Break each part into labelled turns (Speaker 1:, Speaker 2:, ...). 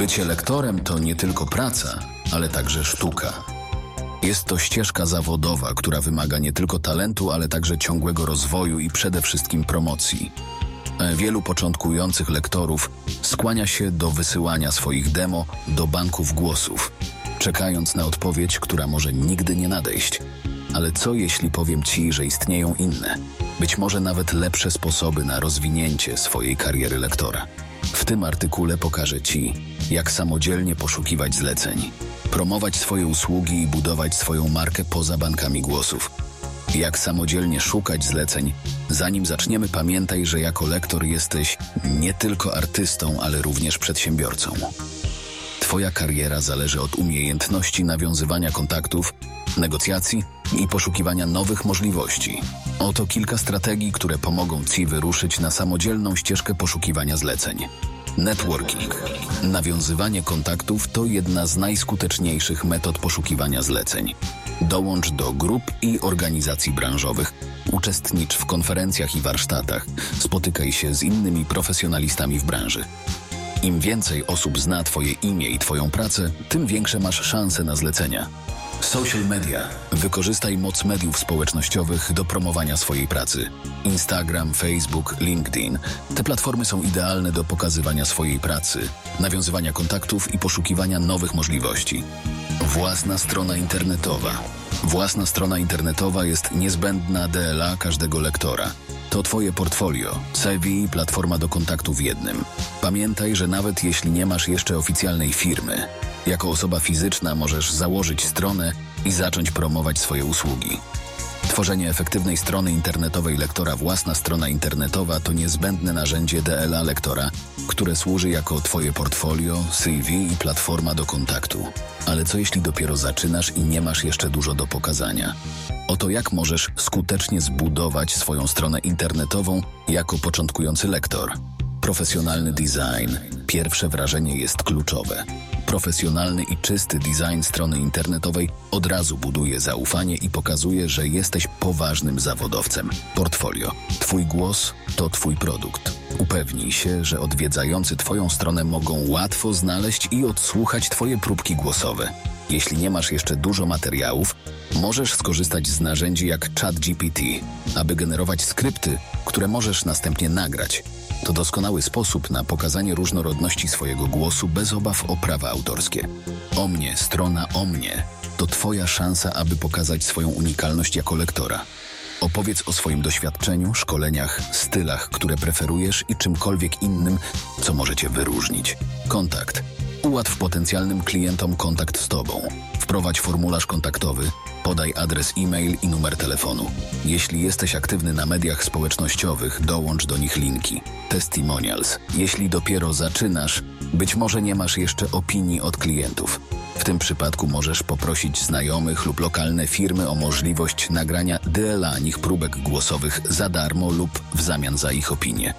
Speaker 1: Bycie lektorem to nie tylko praca, ale także sztuka. Jest to ścieżka zawodowa, która wymaga nie tylko talentu, ale także ciągłego rozwoju i przede wszystkim promocji. Wielu początkujących lektorów skłania się do wysyłania swoich demo do banków głosów, czekając na odpowiedź, która może nigdy nie nadejść. Ale co jeśli powiem Ci, że istnieją inne, być może nawet lepsze sposoby na rozwinięcie swojej kariery lektora? W tym artykule pokażę Ci, jak samodzielnie poszukiwać zleceń, promować swoje usługi i budować swoją markę poza bankami głosów. Jak samodzielnie szukać zleceń, zanim zaczniemy, pamiętaj, że jako lektor jesteś nie tylko artystą, ale również przedsiębiorcą. Twoja kariera zależy od umiejętności nawiązywania kontaktów, negocjacji i poszukiwania nowych możliwości. Oto kilka strategii, które pomogą Ci wyruszyć na samodzielną ścieżkę poszukiwania zleceń. Networking. Nawiązywanie kontaktów to jedna z najskuteczniejszych metod poszukiwania zleceń. Dołącz do grup i organizacji branżowych. Uczestnicz w konferencjach i warsztatach. Spotykaj się z innymi profesjonalistami w branży. Im więcej osób zna Twoje imię i Twoją pracę, tym większe masz szanse na zlecenia. Social media. Wykorzystaj moc mediów społecznościowych do promowania swojej pracy. Instagram, Facebook, LinkedIn. Te platformy są idealne do pokazywania swojej pracy, nawiązywania kontaktów i poszukiwania nowych możliwości. Własna strona internetowa. Własna strona internetowa jest niezbędna DLA każdego lektora. To Twoje portfolio, CV i platforma do kontaktu w jednym. Pamiętaj, że nawet jeśli nie masz jeszcze oficjalnej firmy, jako osoba fizyczna możesz założyć stronę i zacząć promować swoje usługi. Tworzenie efektywnej strony internetowej lektora Własna strona internetowa to niezbędne narzędzie DLA lektora, które służy jako Twoje portfolio, CV i platforma do kontaktu. Ale co jeśli dopiero zaczynasz i nie masz jeszcze dużo do pokazania? Oto jak możesz skutecznie zbudować swoją stronę internetową jako początkujący lektor. Profesjonalny design. Pierwsze wrażenie jest kluczowe. Profesjonalny i czysty design strony internetowej od razu buduje zaufanie i pokazuje, że jesteś poważnym zawodowcem. Portfolio. Twój głos to Twój produkt. Upewnij się, że odwiedzający Twoją stronę mogą łatwo znaleźć i odsłuchać Twoje próbki głosowe. Jeśli nie masz jeszcze dużo materiałów, możesz skorzystać z narzędzi jak ChatGPT, aby generować skrypty, które możesz następnie nagrać. To doskonały sposób na pokazanie różnorodności swojego głosu bez obaw o prawa autorskie. O mnie, strona o mnie, to Twoja szansa, aby pokazać swoją unikalność jako lektora. Opowiedz o swoim doświadczeniu, szkoleniach, stylach, które preferujesz i czymkolwiek innym, co możecie wyróżnić. Kontakt. Ułatw potencjalnym klientom kontakt z Tobą. Wprowadź formularz kontaktowy, podaj adres e-mail i numer telefonu. Jeśli jesteś aktywny na mediach społecznościowych, dołącz do nich linki. Testimonials. Jeśli dopiero zaczynasz, być może nie masz jeszcze opinii od klientów. W tym przypadku możesz poprosić znajomych lub lokalne firmy o możliwość nagrania DLA nich próbek głosowych za darmo lub w zamian za ich opinię.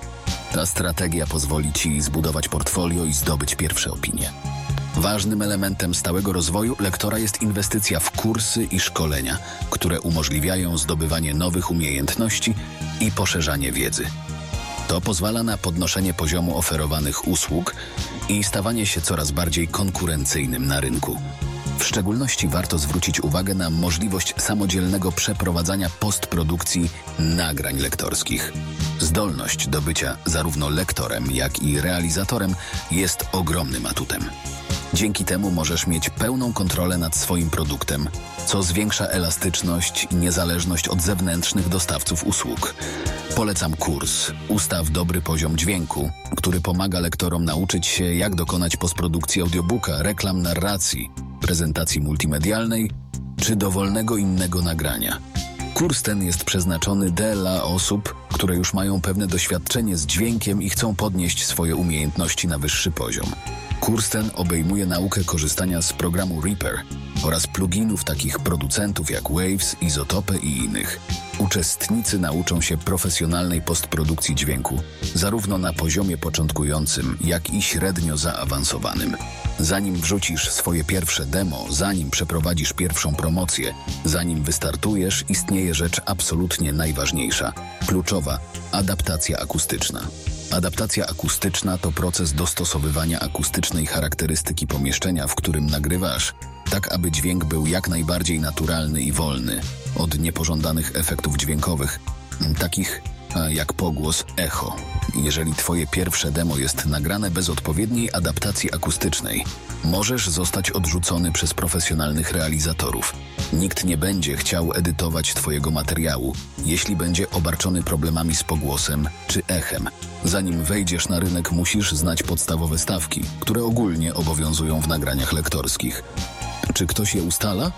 Speaker 1: Ta strategia pozwoli Ci zbudować portfolio i zdobyć pierwsze opinie. Ważnym elementem stałego rozwoju lektora jest inwestycja w kursy i szkolenia, które umożliwiają zdobywanie nowych umiejętności i poszerzanie wiedzy. To pozwala na podnoszenie poziomu oferowanych usług i stawanie się coraz bardziej konkurencyjnym na rynku. W szczególności warto zwrócić uwagę na możliwość samodzielnego przeprowadzania postprodukcji nagrań lektorskich. Zdolność do bycia zarówno lektorem, jak i realizatorem jest ogromnym atutem. Dzięki temu możesz mieć pełną kontrolę nad swoim produktem, co zwiększa elastyczność i niezależność od zewnętrznych dostawców usług. Polecam kurs Ustaw dobry poziom dźwięku, który pomaga lektorom nauczyć się, jak dokonać postprodukcji audiobooka, reklam narracji, prezentacji multimedialnej czy dowolnego innego nagrania. Kurs ten jest przeznaczony dla osób, które już mają pewne doświadczenie z dźwiękiem i chcą podnieść swoje umiejętności na wyższy poziom. Kurs ten obejmuje naukę korzystania z programu Reaper oraz pluginów takich producentów jak Waves, Izotopy i innych. Uczestnicy nauczą się profesjonalnej postprodukcji dźwięku, zarówno na poziomie początkującym, jak i średnio zaawansowanym. Zanim wrzucisz swoje pierwsze demo, zanim przeprowadzisz pierwszą promocję, zanim wystartujesz, istnieje rzecz absolutnie najważniejsza kluczowa adaptacja akustyczna. Adaptacja akustyczna to proces dostosowywania akustycznej charakterystyki pomieszczenia, w którym nagrywasz, tak aby dźwięk był jak najbardziej naturalny i wolny od niepożądanych efektów dźwiękowych, takich jak pogłos echo. Jeżeli twoje pierwsze demo jest nagrane bez odpowiedniej adaptacji akustycznej, możesz zostać odrzucony przez profesjonalnych realizatorów. Nikt nie będzie chciał edytować twojego materiału, jeśli będzie obarczony problemami z pogłosem czy echem. Zanim wejdziesz na rynek, musisz znać podstawowe stawki, które ogólnie obowiązują w nagraniach lektorskich. Czy ktoś je ustala?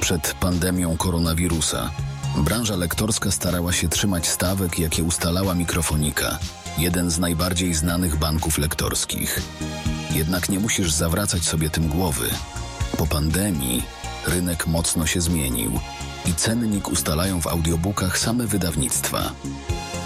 Speaker 1: Przed pandemią koronawirusa Branża lektorska starała się trzymać stawek, jakie ustalała mikrofonika, jeden z najbardziej znanych banków lektorskich. Jednak nie musisz zawracać sobie tym głowy. Po pandemii rynek mocno się zmienił i cennik ustalają w audiobookach same wydawnictwa.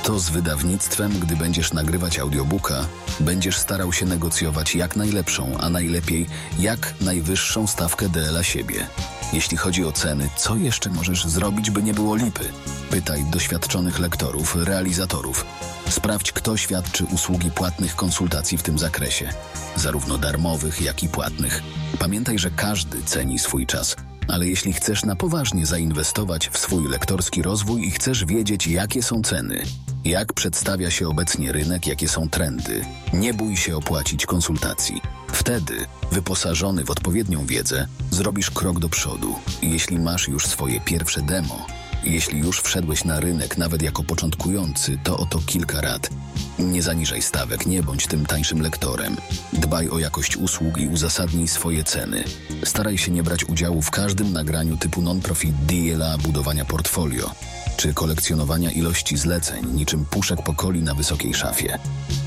Speaker 1: To z wydawnictwem, gdy będziesz nagrywać audiobooka, będziesz starał się negocjować jak najlepszą, a najlepiej jak najwyższą stawkę dla siebie. Jeśli chodzi o ceny, co jeszcze możesz zrobić, by nie było lipy? Pytaj doświadczonych lektorów, realizatorów. Sprawdź, kto świadczy usługi płatnych konsultacji w tym zakresie, zarówno darmowych, jak i płatnych. Pamiętaj, że każdy ceni swój czas. Ale jeśli chcesz na poważnie zainwestować w swój lektorski rozwój i chcesz wiedzieć, jakie są ceny, jak przedstawia się obecnie rynek, jakie są trendy, nie bój się opłacić konsultacji. Wtedy, wyposażony w odpowiednią wiedzę, zrobisz krok do przodu. Jeśli masz już swoje pierwsze demo, jeśli już wszedłeś na rynek nawet jako początkujący, to oto kilka rad. Nie zaniżaj stawek, nie bądź tym tańszym lektorem. Dbaj o jakość usług i uzasadnij swoje ceny. Staraj się nie brać udziału w każdym nagraniu typu non-profit deala budowania portfolio czy kolekcjonowania ilości zleceń niczym puszek pokoli na wysokiej szafie.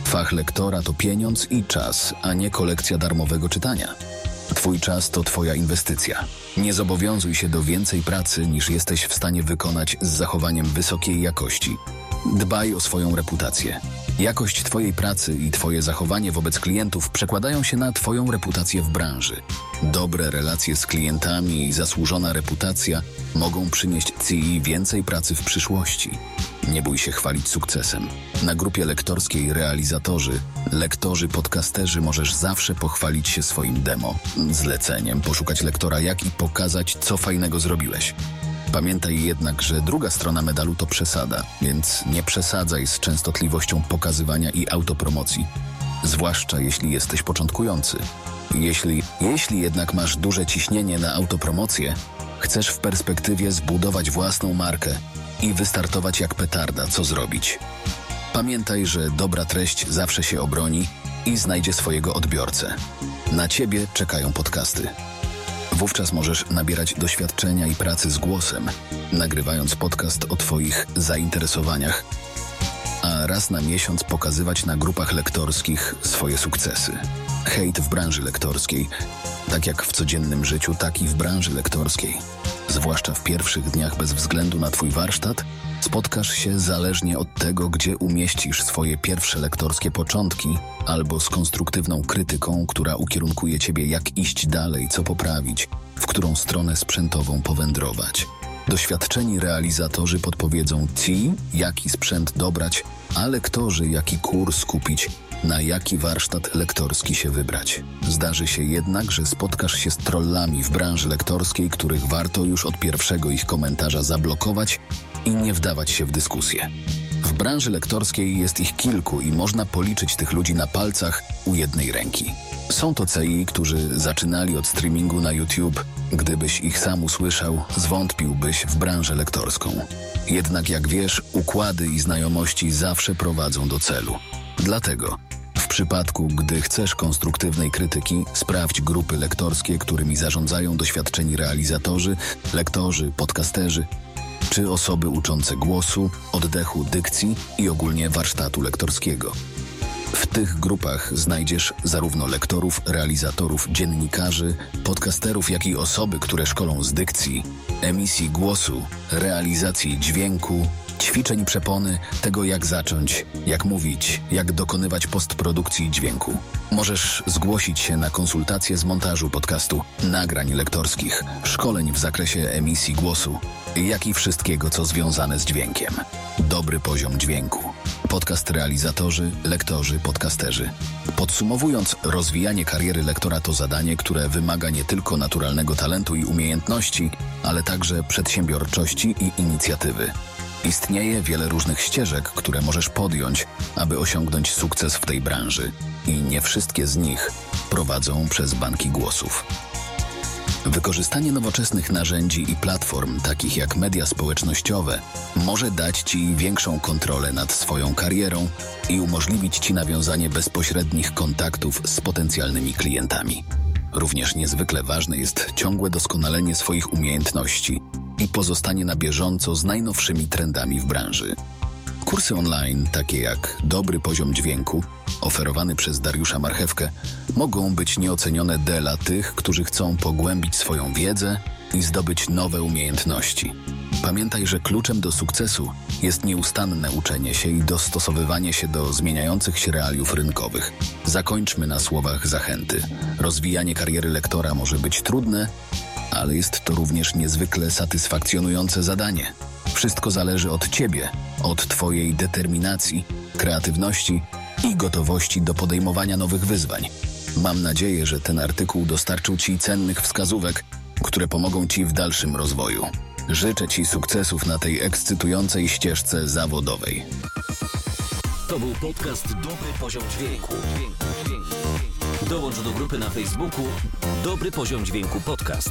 Speaker 1: Fach lektora to pieniądz i czas, a nie kolekcja darmowego czytania. Twój czas to Twoja inwestycja. Nie zobowiązuj się do więcej pracy niż jesteś w stanie wykonać z zachowaniem wysokiej jakości. Dbaj o swoją reputację. Jakość Twojej pracy i Twoje zachowanie wobec klientów przekładają się na Twoją reputację w branży. Dobre relacje z klientami i zasłużona reputacja mogą przynieść CI więcej pracy w przyszłości. Nie bój się chwalić sukcesem. Na grupie lektorskiej realizatorzy, lektorzy, podcasterzy możesz zawsze pochwalić się swoim demo, zleceniem, poszukać lektora jak i pokazać, co fajnego zrobiłeś. Pamiętaj jednak, że druga strona medalu to przesada, więc nie przesadzaj z częstotliwością pokazywania i autopromocji, zwłaszcza jeśli jesteś początkujący. Jeśli, jeśli jednak masz duże ciśnienie na autopromocję, chcesz w perspektywie zbudować własną markę i wystartować jak petarda, co zrobić. Pamiętaj, że dobra treść zawsze się obroni i znajdzie swojego odbiorcę. Na ciebie czekają podcasty. Wówczas możesz nabierać doświadczenia i pracy z głosem, nagrywając podcast o Twoich zainteresowaniach, a raz na miesiąc pokazywać na grupach lektorskich swoje sukcesy. Hejt w branży lektorskiej, tak jak w codziennym życiu, tak i w branży lektorskiej. Zwłaszcza w pierwszych dniach bez względu na Twój warsztat, spotkasz się zależnie od tego, gdzie umieścisz swoje pierwsze lektorskie początki, albo z konstruktywną krytyką, która ukierunkuje Ciebie, jak iść dalej, co poprawić, w którą stronę sprzętową powędrować. Doświadczeni realizatorzy podpowiedzą Ci, jaki sprzęt dobrać, a lektorzy, jaki kurs kupić, na jaki warsztat lektorski się wybrać. Zdarzy się jednak, że spotkasz się z trollami w branży lektorskiej, których warto już od pierwszego ich komentarza zablokować i nie wdawać się w dyskusję. W branży lektorskiej jest ich kilku i można policzyć tych ludzi na palcach u jednej ręki. Są to CI, którzy zaczynali od streamingu na YouTube. Gdybyś ich sam usłyszał, zwątpiłbyś w branżę lektorską. Jednak jak wiesz, układy i znajomości zawsze prowadzą do celu. Dlatego w przypadku, gdy chcesz konstruktywnej krytyki, sprawdź grupy lektorskie, którymi zarządzają doświadczeni realizatorzy, lektorzy, podcasterzy czy osoby uczące głosu, oddechu, dykcji i ogólnie warsztatu lektorskiego. W tych grupach znajdziesz zarówno lektorów, realizatorów, dziennikarzy, podcasterów, jak i osoby, które szkolą z dykcji, emisji głosu, realizacji dźwięku, ćwiczeń przepony, tego jak zacząć, jak mówić, jak dokonywać postprodukcji dźwięku. Możesz zgłosić się na konsultacje z montażu podcastu, nagrań lektorskich, szkoleń w zakresie emisji głosu, jak i wszystkiego, co związane z dźwiękiem. Dobry poziom dźwięku Podcast realizatorzy, lektorzy, podcasterzy. Podsumowując, rozwijanie kariery lektora to zadanie, które wymaga nie tylko naturalnego talentu i umiejętności, ale także przedsiębiorczości i inicjatywy. Istnieje wiele różnych ścieżek, które możesz podjąć, aby osiągnąć sukces w tej branży, i nie wszystkie z nich prowadzą przez banki głosów. Wykorzystanie nowoczesnych narzędzi i platform, takich jak media społecznościowe, może dać Ci większą kontrolę nad swoją karierą i umożliwić Ci nawiązanie bezpośrednich kontaktów z potencjalnymi klientami. Również niezwykle ważne jest ciągłe doskonalenie swoich umiejętności pozostanie na bieżąco z najnowszymi trendami w branży. Kursy online, takie jak Dobry Poziom Dźwięku, oferowany przez Dariusza Marchewkę, mogą być nieocenione dla tych, którzy chcą pogłębić swoją wiedzę i zdobyć nowe umiejętności. Pamiętaj, że kluczem do sukcesu jest nieustanne uczenie się i dostosowywanie się do zmieniających się realiów rynkowych. Zakończmy na słowach zachęty. Rozwijanie kariery lektora może być trudne, ale jest to również niezwykle satysfakcjonujące zadanie. Wszystko zależy od Ciebie, od Twojej determinacji, kreatywności i gotowości do podejmowania nowych wyzwań. Mam nadzieję, że ten artykuł dostarczył Ci cennych wskazówek, które pomogą Ci w dalszym rozwoju. Życzę Ci sukcesów na tej ekscytującej ścieżce zawodowej.
Speaker 2: To był podcast Dobry Poziom Dźwięku. Dołącz do grupy na Facebooku Dobry Poziom Dźwięku Podcast.